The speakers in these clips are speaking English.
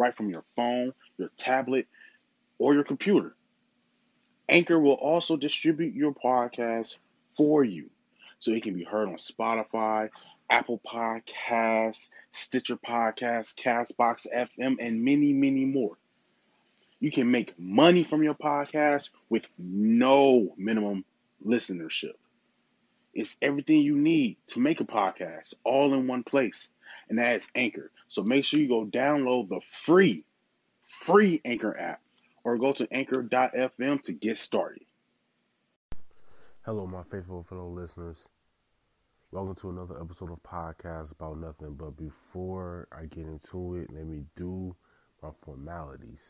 right from your phone, your tablet, or your computer. Anchor will also distribute your podcast for you so it can be heard on Spotify, Apple Podcasts, Stitcher Podcasts, Castbox FM, and many, many more. You can make money from your podcast with no minimum listenership. It's everything you need to make a podcast all in one place, and that is Anchor. So make sure you go download the free, free Anchor app or go to anchor.fm to get started. Hello, my faithful fellow listeners. Welcome to another episode of Podcast About Nothing. But before I get into it, let me do my formalities.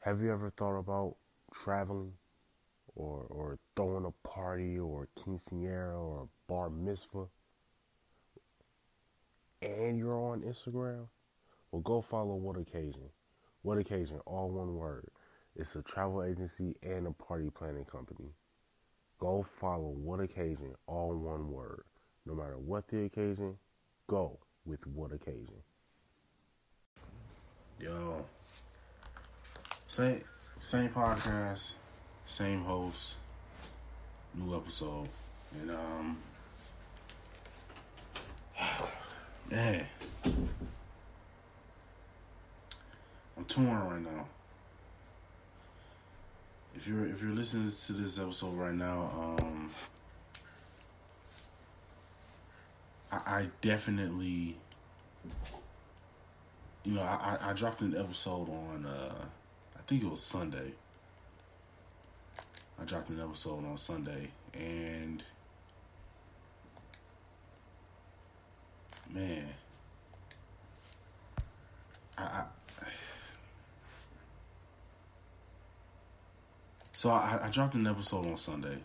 Have you ever thought about traveling or or throwing a party or a quinceanera or a bar mitzvah and you're on Instagram? Well, go follow What Occasion. What Occasion, all one word. It's a travel agency and a party planning company. Go follow What Occasion, all one word. No matter what the occasion, go with What Occasion. Yo. Same same podcast, same host, new episode. And um man. I'm torn right now. If you're if you're listening to this episode right now, um I, I definitely you know, I, I dropped an episode on uh I think it was Sunday. I dropped an episode on Sunday and man I, I so I, I dropped an episode on Sunday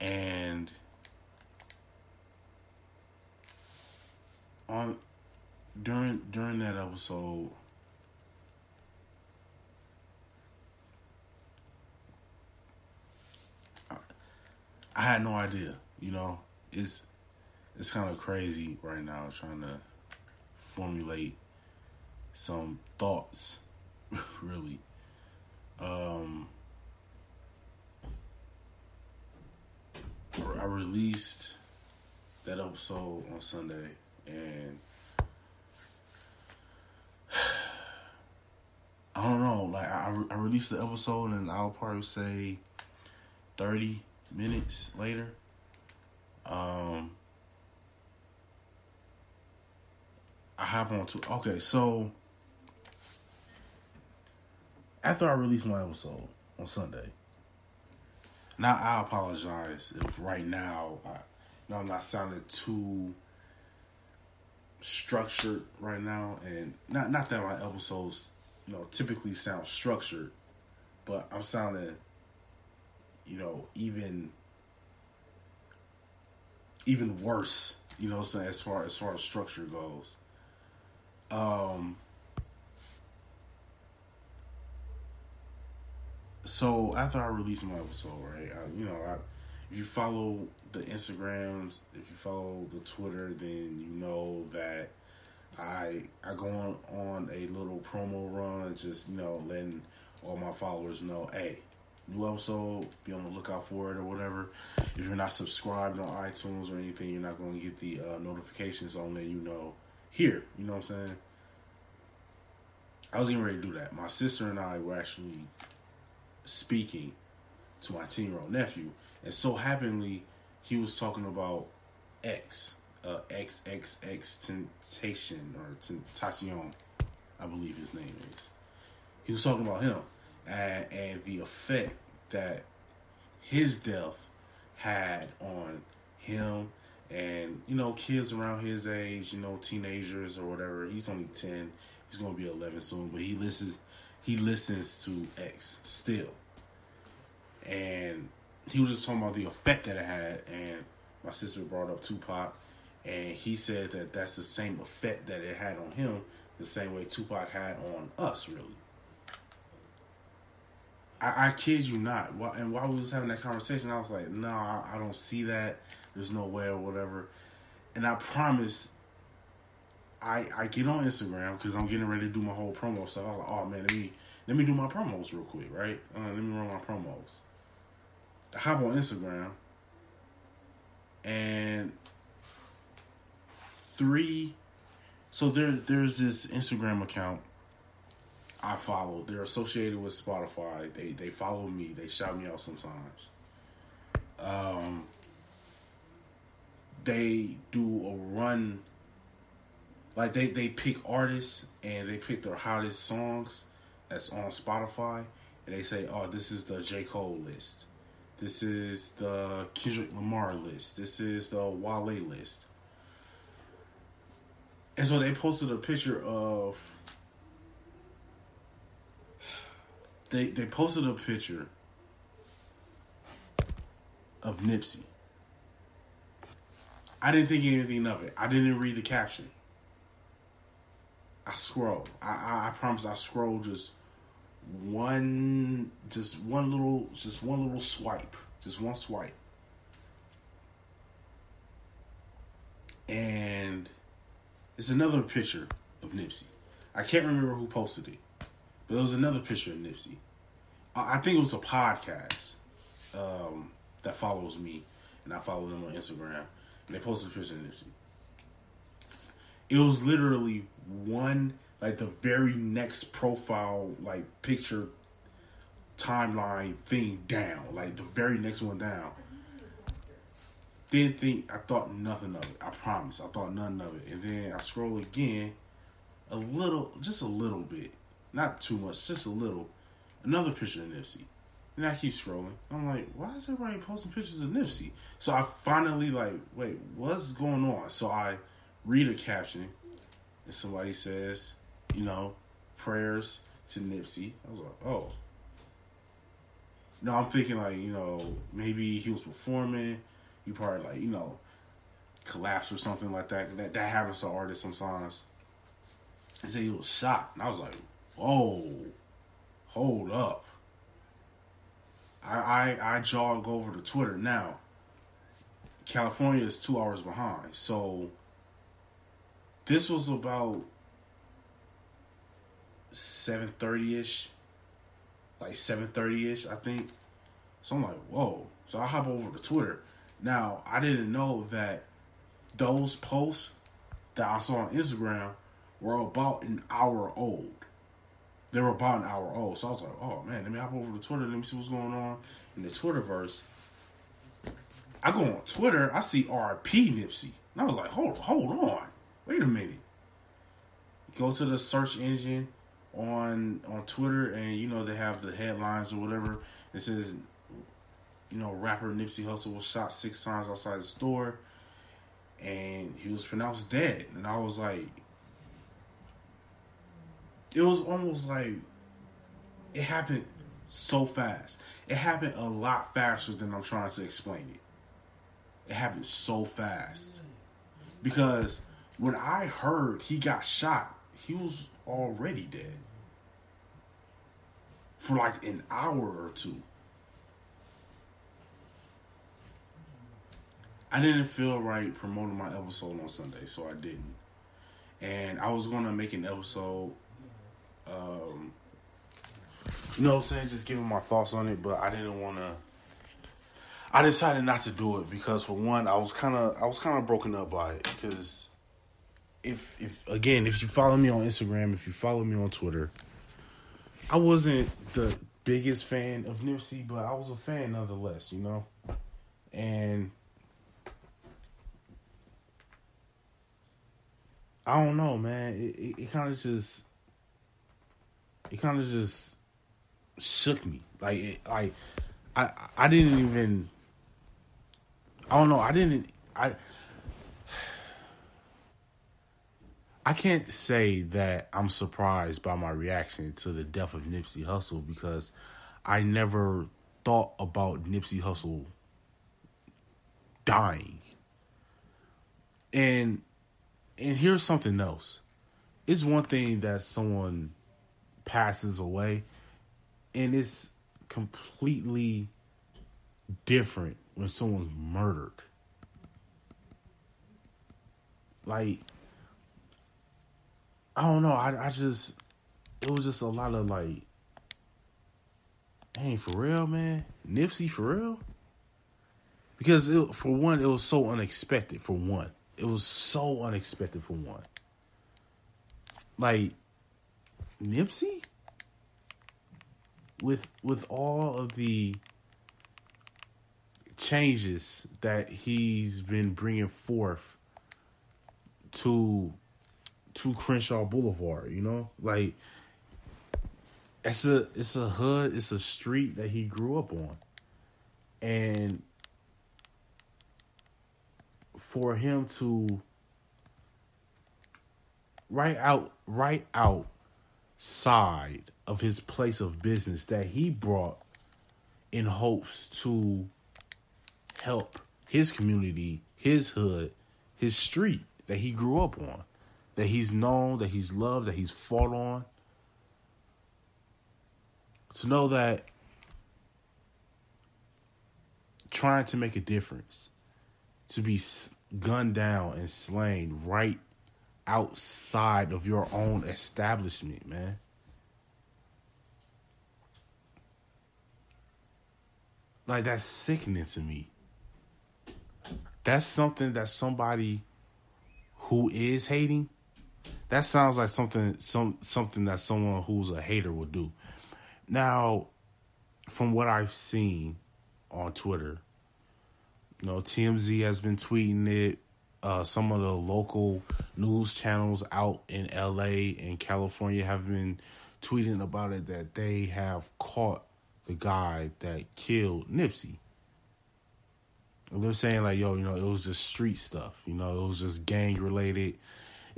and on during during that episode I had no idea. You know, it's it's kind of crazy right now trying to formulate some thoughts. really, um, I released that episode on Sunday, and I don't know. Like I, I released the episode, and I'll probably say thirty minutes later. Um, I hop on to okay, so after I released my episode on Sunday, now I apologize if right now I, you know, I'm not sounding too structured right now, and not not that my episodes you know typically sound structured, but I'm sounding you know, even even worse, you know, saying as far as far as structure goes. Um so after I released my episode, right, I, you know, I, if you follow the Instagrams, if you follow the Twitter, then you know that I I go on, on a little promo run, just you know, letting all my followers know, hey, new episode, be on the lookout for it or whatever. If you're not subscribed on iTunes or anything, you're not going to get the uh, notifications on there. You know, here. You know what I'm saying? I was getting ready to do that. My sister and I were actually speaking to my 10 year old nephew, and so happenly, he was talking about X, uh, XXX Temptation or Tentacion, I believe his name is. He was talking about him and, and the effect that his death had on him and you know, kids around his age, you know, teenagers or whatever. He's only ten. He's gonna be eleven soon, but he listens. He listens to X still, and he was just talking about the effect that it had. And my sister brought up Tupac, and he said that that's the same effect that it had on him, the same way Tupac had on us, really. I, I kid you not. And while we was having that conversation, I was like, "No, nah, I don't see that. There's no way or whatever." And I promise, I I get on Instagram because I'm getting ready to do my whole promo stuff. I was like, "Oh man, let me let me do my promos real quick, right? Uh, let me run my promos." I hop on Instagram, and three. So there, there's this Instagram account I follow. They're associated with Spotify. They they follow me. They shout me out sometimes. Um, they do a run. Like they they pick artists and they pick their hottest songs that's on Spotify, and they say, "Oh, this is the J Cole list. This is the Kendrick Lamar list. This is the Wale list." And so they posted a picture of they they posted a picture of Nipsey. I didn't think anything of it. I didn't read the caption. I scroll. I, I, I promise I scrolled just one just one little just one little swipe. Just one swipe. And it's another picture of Nipsey. I can't remember who posted it. But there was another picture of Nipsey. I think it was a podcast um, that follows me, and I follow them on Instagram, and they posted a picture of Nipsey. It was literally one, like the very next profile, like picture timeline thing down, like the very next one down. Didn't think I thought nothing of it. I promise, I thought nothing of it. And then I scroll again, a little, just a little bit, not too much, just a little. Another picture of Nipsey. And I keep scrolling. I'm like, why is everybody posting pictures of Nipsey? So I finally like, wait, what's going on? So I read a caption, and somebody says, you know, prayers to Nipsey. I was like, oh. No, I'm thinking like, you know, maybe he was performing. He probably like, you know, collapsed or something like that. That that happens to artists sometimes. He said he was shot, and I was like, whoa hold up. I, I I jog over to Twitter now. California is two hours behind, so this was about seven thirty ish, like seven thirty ish, I think. So I'm like, whoa. So I hop over to Twitter. Now I didn't know that those posts that I saw on Instagram were about an hour old they were about an hour old. So I was like, oh man, let me hop over to Twitter, let me see what's going on in the Twitterverse. I go on Twitter, I see RP Nipsey. And I was like, hold hold on. Wait a minute. Go to the search engine on on Twitter and you know they have the headlines or whatever. It says, you know, rapper Nipsey Hussle was shot six times outside the store and he was pronounced dead. And I was like, it was almost like it happened so fast. It happened a lot faster than I'm trying to explain it. It happened so fast. Because when I heard he got shot, he was already dead. For like an hour or two. I didn't feel right promoting my episode on Sunday, so I didn't. And I was gonna make an episode um, you know what I'm saying? Just giving my thoughts on it, but I didn't want to. I decided not to do it because, for one, I was kind of I was kind of broken up by it because if if again if you follow me on Instagram, if you follow me on Twitter, I wasn't the biggest fan of Nipsey, but I was a fan nonetheless, you know, and I don't know, man. It it, it kind of just it kind of just shook me. Like, it, like I, I didn't even. I don't know. I didn't. I. I can't say that I'm surprised by my reaction to the death of Nipsey Hussle because I never thought about Nipsey Hussle dying. And and here's something else. It's one thing that someone passes away and it's completely different when someone's murdered. Like I don't know. I I just it was just a lot of like, hey, for real, man, Nipsey for real. Because it, for one, it was so unexpected. For one, it was so unexpected. For one, like Nipsey with with all of the changes that he's been bringing forth to to Crenshaw Boulevard, you know? Like it's a it's a hood, it's a street that he grew up on. And for him to write out right out outside of his place of business that he brought in hopes to help his community, his hood, his street that he grew up on that he's known, that he's loved, that he's fought on. To know that trying to make a difference, to be gunned down and slain right outside of your own establishment, man. Like that's sickening to me. That's something that somebody who is hating that sounds like something some something that someone who's a hater would do. Now, from what I've seen on Twitter, you know, TMZ has been tweeting it. Uh, some of the local news channels out in LA and California have been tweeting about it that they have caught the guy that killed Nipsey. And they're saying like, yo, you know, it was just street stuff. You know, it was just gang related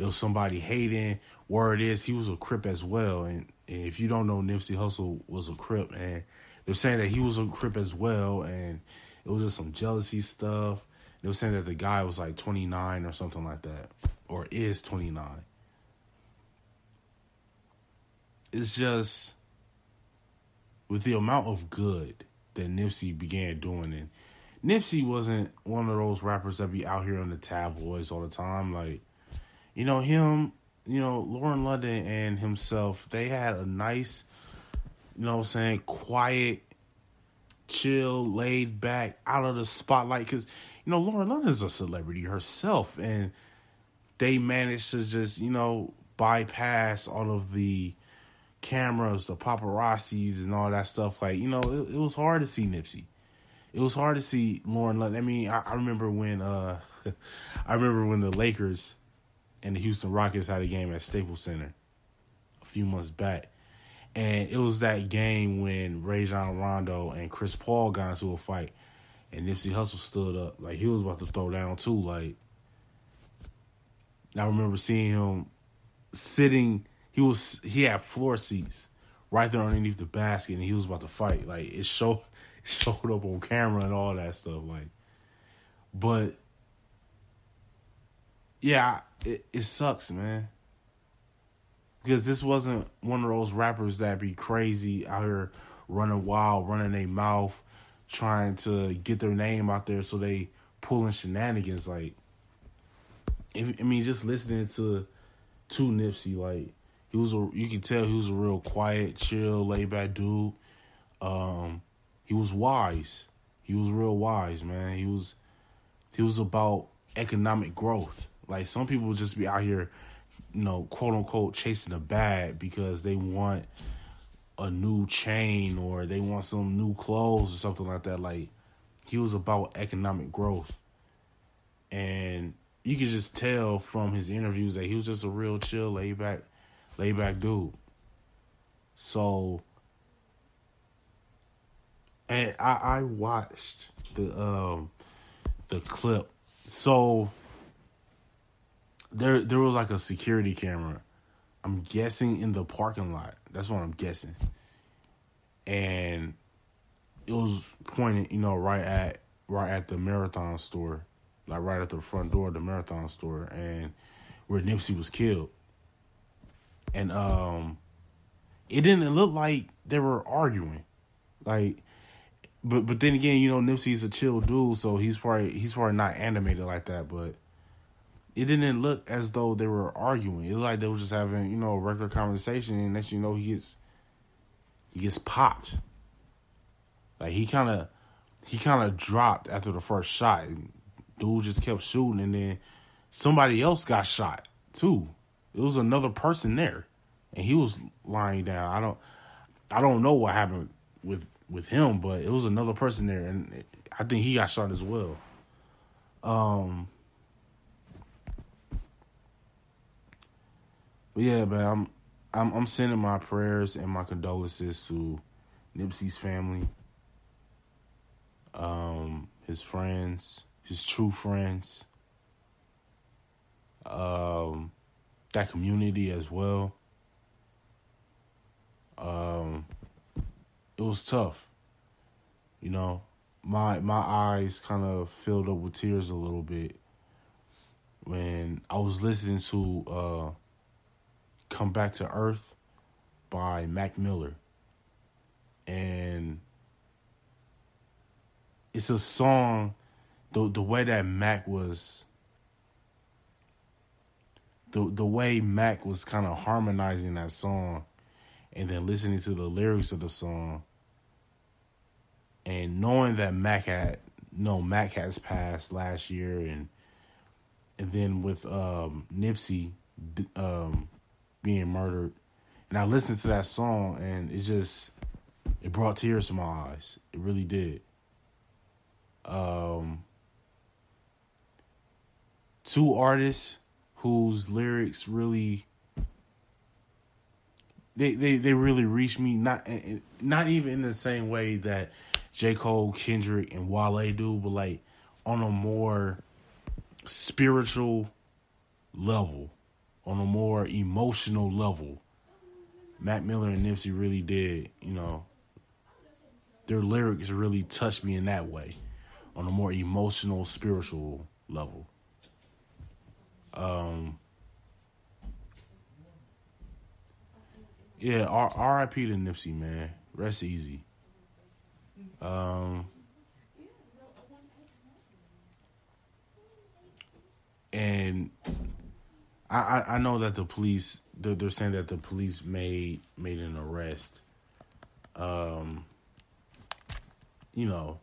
it was somebody hating. Word is he was a Crip as well, and, and if you don't know, Nipsey Hussle was a Crip, and they're saying that he was a Crip as well, and it was just some jealousy stuff. They were saying that the guy was like 29 or something like that, or is 29. It's just with the amount of good that Nipsey began doing, and Nipsey wasn't one of those rappers that be out here on the tabloids all the time. Like you know, him, you know, Lauren London and himself, they had a nice, you know I'm saying, quiet, chill, laid back, out of the spotlight. Because, you know, Lauren London is a celebrity herself. And they managed to just, you know, bypass all of the cameras, the paparazzis, and all that stuff. Like, you know, it, it was hard to see Nipsey. It was hard to see Lauren London. I mean, I, I remember when, uh, I remember when the Lakers and the Houston Rockets had a game at Staples Center a few months back. And it was that game when Rajon Rondo and Chris Paul got into a fight and Nipsey Hussle stood up. Like he was about to throw down too. Like I remember seeing him sitting he was he had floor seats right there underneath the basket and he was about to fight. Like it showed it showed up on camera and all that stuff. Like but yeah, it, it sucks, man. Because this wasn't one of those rappers that be crazy out here running wild, running their mouth, trying to get their name out there so they pulling shenanigans. Like, if, I mean, just listening to to Nipsey, like he was a, you can tell he was a real quiet, chill, laid back dude. Um, he was wise. He was real wise, man. He was he was about economic growth. Like some people just be out here, you know, quote unquote chasing a bag because they want a new chain or they want some new clothes or something like that. Like he was about economic growth. And you could just tell from his interviews that he was just a real chill, laid back, laid back dude. So and I, I watched the um the clip. So there there was like a security camera. I'm guessing in the parking lot. That's what I'm guessing. And it was pointed, you know, right at right at the marathon store, like right at the front door of the marathon store, and where Nipsey was killed. And um, it didn't look like they were arguing, like. But but then again, you know, Nipsey's a chill dude, so he's probably he's probably not animated like that. But it didn't look as though they were arguing. It looked like they were just having, you know, a regular conversation, and next you know, he gets he gets popped. Like he kind of he kind of dropped after the first shot. Dude just kept shooting, and then somebody else got shot too. It was another person there, and he was lying down. I don't I don't know what happened with with him, but it was another person there, and I think he got shot as well. Um. But yeah, man, I'm I'm I'm sending my prayers and my condolences to Nipsey's family, um, his friends, his true friends, um, that community as well. Um, it was tough. You know, my my eyes kind of filled up with tears a little bit when I was listening to uh, "Come Back to Earth" by Mac Miller, and it's a song. the The way that Mac was, the the way Mac was kind of harmonizing that song, and then listening to the lyrics of the song and knowing that Mac had no Mac has passed last year and and then with um Nipsey um being murdered and I listened to that song and it just it brought tears to my eyes. It really did. Um two artists whose lyrics really they, they, they really reached me not not even in the same way that J. Cole, Kendrick, and Wale do, but like on a more spiritual level, on a more emotional level. Mac Miller and Nipsey really did, you know, their lyrics really touched me in that way, on a more emotional, spiritual level. Um, yeah, R- R.I.P. to Nipsey, man. Rest easy. Um, and I, I know that the police they're, they're saying that the police made made an arrest. Um, you know,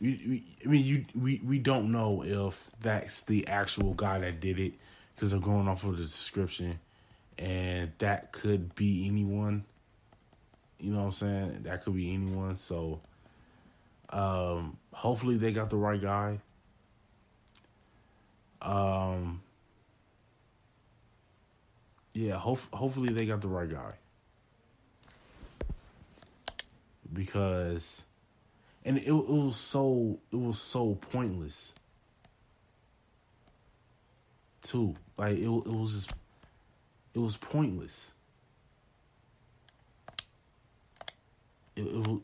we, we, I mean, you we we don't know if that's the actual guy that did it because they're going off of the description, and that could be anyone. You know what I'm saying? That could be anyone. So um, hopefully they got the right guy. Um, yeah, hope, hopefully they got the right guy. Because and it, it was so it was so pointless. Too. Like it it was just it was pointless. It, it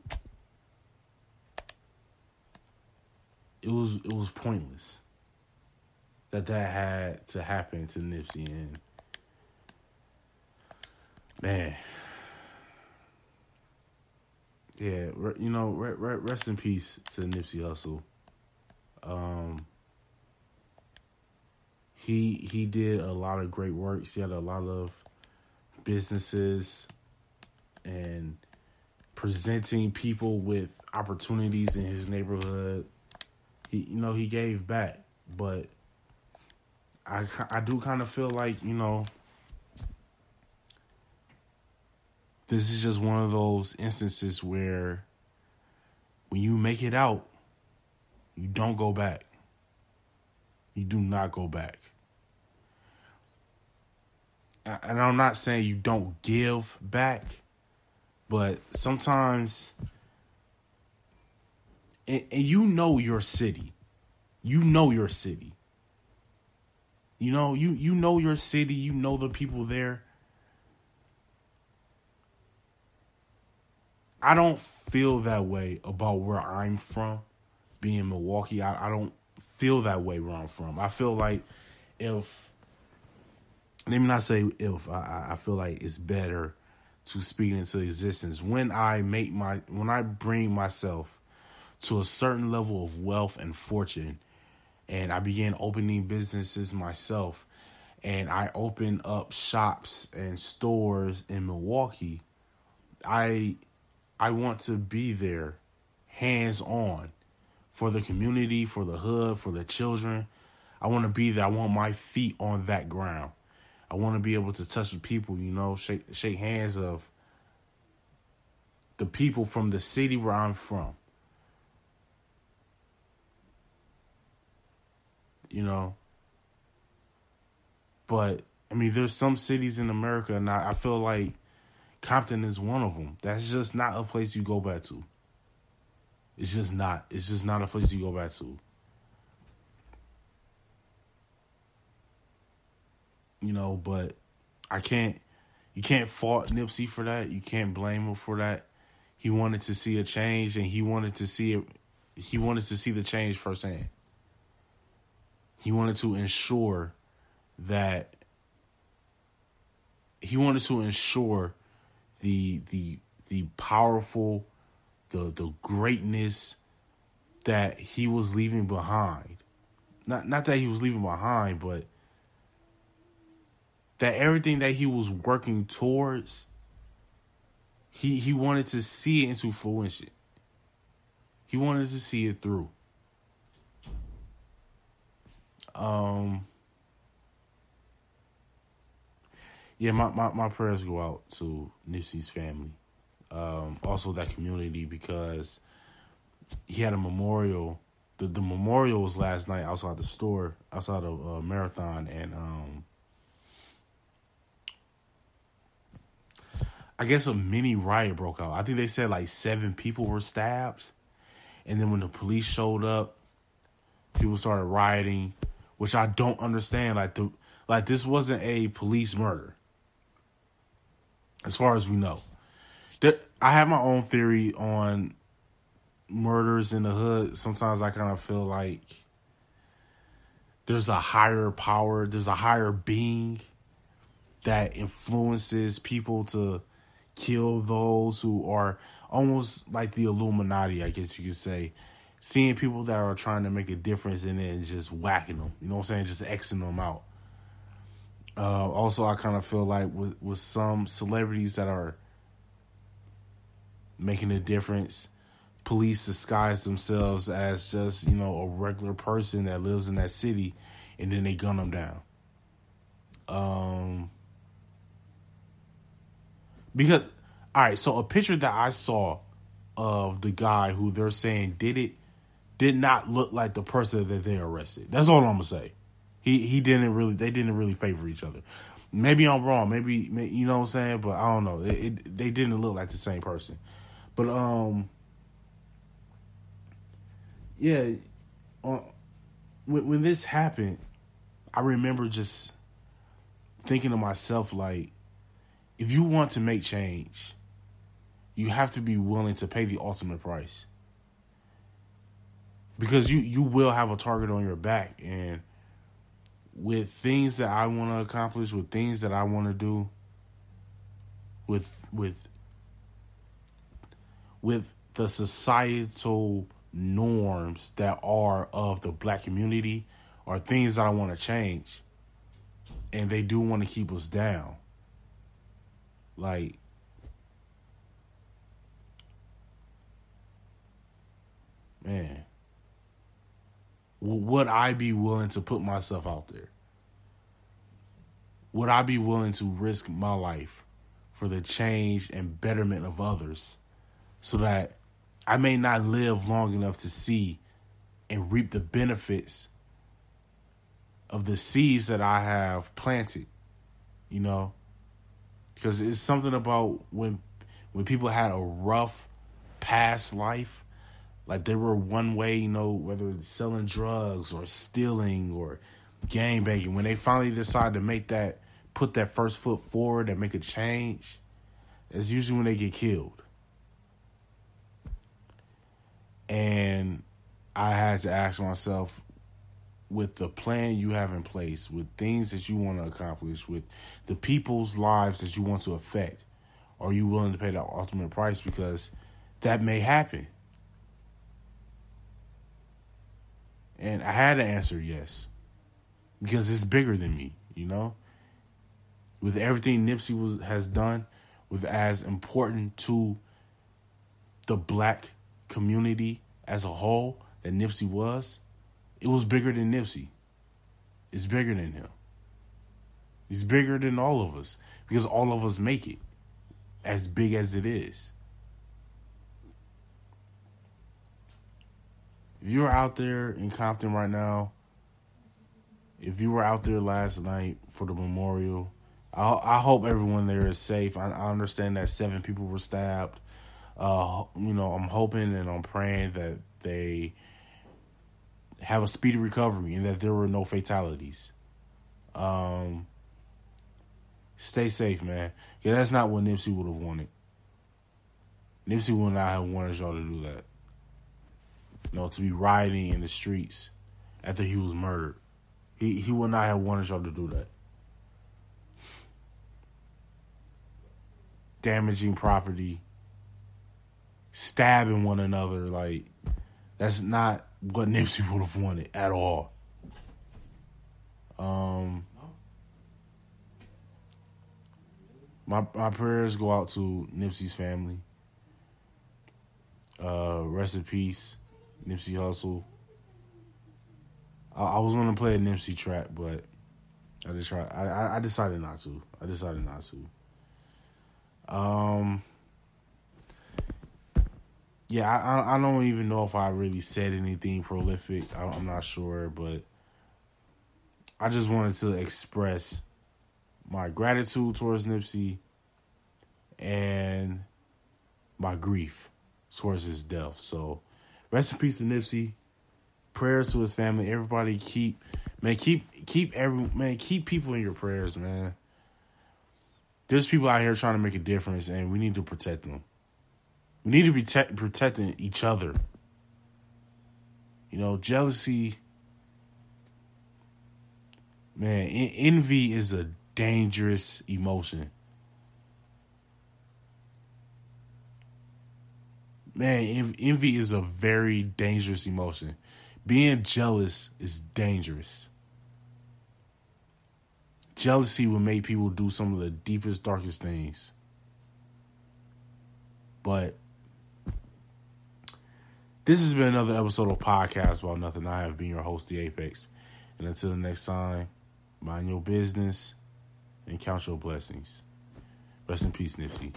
it was it was pointless that that had to happen to Nipsey and man. Yeah you know rest in peace to Nipsey Hussle. Um he he did a lot of great work. He had a lot of businesses and presenting people with opportunities in his neighborhood. He you know he gave back, but I I do kind of feel like you know this is just one of those instances where when you make it out, you don't go back. You do not go back. And I'm not saying you don't give back, but sometimes and, you know your city. You know your city. You know, you you know your city, you know the people there. I don't feel that way about where I'm from, being Milwaukee. I, I don't feel that way where I'm from. I feel like if let me not say if I, I feel like it's better to speak into existence when I make my when I bring myself to a certain level of wealth and fortune and I began opening businesses myself and I open up shops and stores in Milwaukee I I want to be there hands on for the community, for the hood, for the children. I want to be there. I want my feet on that ground. I want to be able to touch the people, you know, shake shake hands of the people from the city where I'm from. You know. But I mean there's some cities in America and I, I feel like Compton is one of them. That's just not a place you go back to. It's just not. It's just not a place you go back to. You know, but I can't you can't fault Nipsey for that. You can't blame him for that. He wanted to see a change and he wanted to see it he wanted to see the change firsthand. He wanted to ensure that he wanted to ensure the the the powerful, the the greatness that he was leaving behind. Not not that he was leaving behind, but that everything that he was working towards, he he wanted to see it into fruition. He wanted to see it through. Um yeah, my, my, my prayers go out to Nipsey's family. Um, also that community because he had a memorial. The the memorial was last night outside the store, outside of uh, Marathon, and um, I guess a mini riot broke out. I think they said like seven people were stabbed, and then when the police showed up, people started rioting, which I don't understand. Like the like this wasn't a police murder as far as we know. I have my own theory on murders in the hood. Sometimes I kind of feel like there's a higher power, there's a higher being that influences people to kill those who are almost like the Illuminati, I guess you could say. Seeing people that are trying to make a difference in it and just whacking them, you know what I'm saying? Just Xing them out. Uh, also, I kind of feel like with with some celebrities that are making a difference, police disguise themselves as just you know a regular person that lives in that city, and then they gun them down. Um, because all right, so a picture that I saw of the guy who they're saying did it did not look like the person that they arrested. That's all I'm gonna say. He he didn't really they didn't really favor each other. Maybe I'm wrong. Maybe you know what I'm saying, but I don't know. It, it, they didn't look like the same person. But um, yeah, uh, when when this happened, I remember just thinking to myself like, if you want to make change, you have to be willing to pay the ultimate price because you you will have a target on your back and with things that I want to accomplish, with things that I want to do, with with with the societal norms that are of the black community are things that I want to change. And they do want to keep us down. Like man would I be willing to put myself out there? Would I be willing to risk my life for the change and betterment of others so that I may not live long enough to see and reap the benefits of the seeds that I have planted, you know? Because it's something about when when people had a rough past life like they were one way, you know, whether it's selling drugs or stealing or gang banging, when they finally decide to make that, put that first foot forward and make a change, it's usually when they get killed. And I had to ask myself, with the plan you have in place, with things that you want to accomplish, with the people's lives that you want to affect, are you willing to pay the ultimate price? Because that may happen. And I had to answer yes. Because it's bigger than me, you know? With everything Nipsey was has done, with as important to the black community as a whole that Nipsey was, it was bigger than Nipsey. It's bigger than him. It's bigger than all of us because all of us make it as big as it is. If you're out there in Compton right now, if you were out there last night for the memorial, I, I hope everyone there is safe. I, I understand that seven people were stabbed. Uh, you know, I'm hoping and I'm praying that they have a speedy recovery and that there were no fatalities. Um, stay safe, man. Yeah, that's not what Nipsey would have wanted. Nipsey would not have wanted y'all to do that. You know, to be rioting in the streets after he was murdered. He he would not have wanted y'all to do that. Damaging property, stabbing one another, like that's not what Nipsey would have wanted at all. Um, my my prayers go out to Nipsey's family. Uh, rest in peace, Nipsey Hussle. I, I was gonna play a Nipsey track, but I just try. I I decided not to. I decided not to. Um yeah, I, I don't even know if I really said anything prolific. I, I'm not sure, but I just wanted to express my gratitude towards Nipsey and my grief towards his death. So, rest in peace to Nipsey. Prayers to his family. Everybody keep man keep keep every man keep people in your prayers, man. There's people out here trying to make a difference, and we need to protect them. We need to be te- protecting each other. You know, jealousy, man, en- envy is a dangerous emotion. Man, envy is a very dangerous emotion. Being jealous is dangerous. Jealousy will make people do some of the deepest, darkest things. But this has been another episode of Podcast About Nothing. I have been your host, The Apex. And until the next time, mind your business and count your blessings. Rest in peace, Nipsey.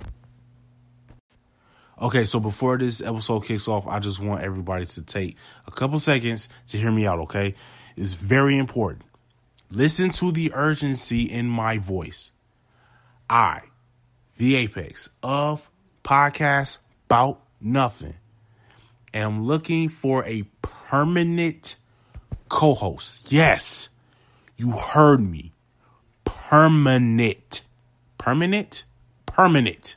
Okay, so before this episode kicks off, I just want everybody to take a couple seconds to hear me out, okay? It's very important. Listen to the urgency in my voice. I, the apex of podcast about nothing, am looking for a permanent co host. Yes, you heard me. Permanent. Permanent? Permanent.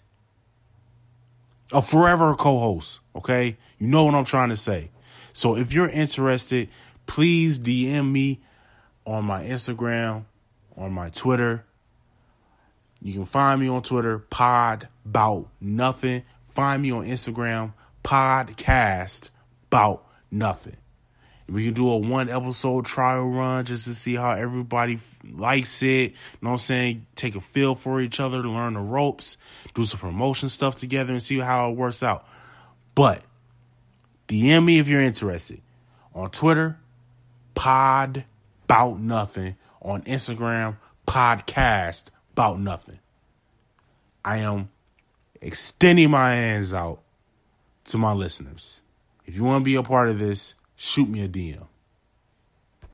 A forever co host. Okay? You know what I'm trying to say. So if you're interested, please DM me on my Instagram, on my Twitter. You can find me on Twitter, pod about nothing. Find me on Instagram, podcast about nothing. We can do a one episode trial run just to see how everybody likes it. You know what I'm saying? Take a feel for each other, learn the ropes, do some promotion stuff together and see how it works out. But DM me if you're interested. On Twitter, pod about nothing. On Instagram, podcast about nothing. I am extending my hands out to my listeners. If you want to be a part of this, shoot me a DM.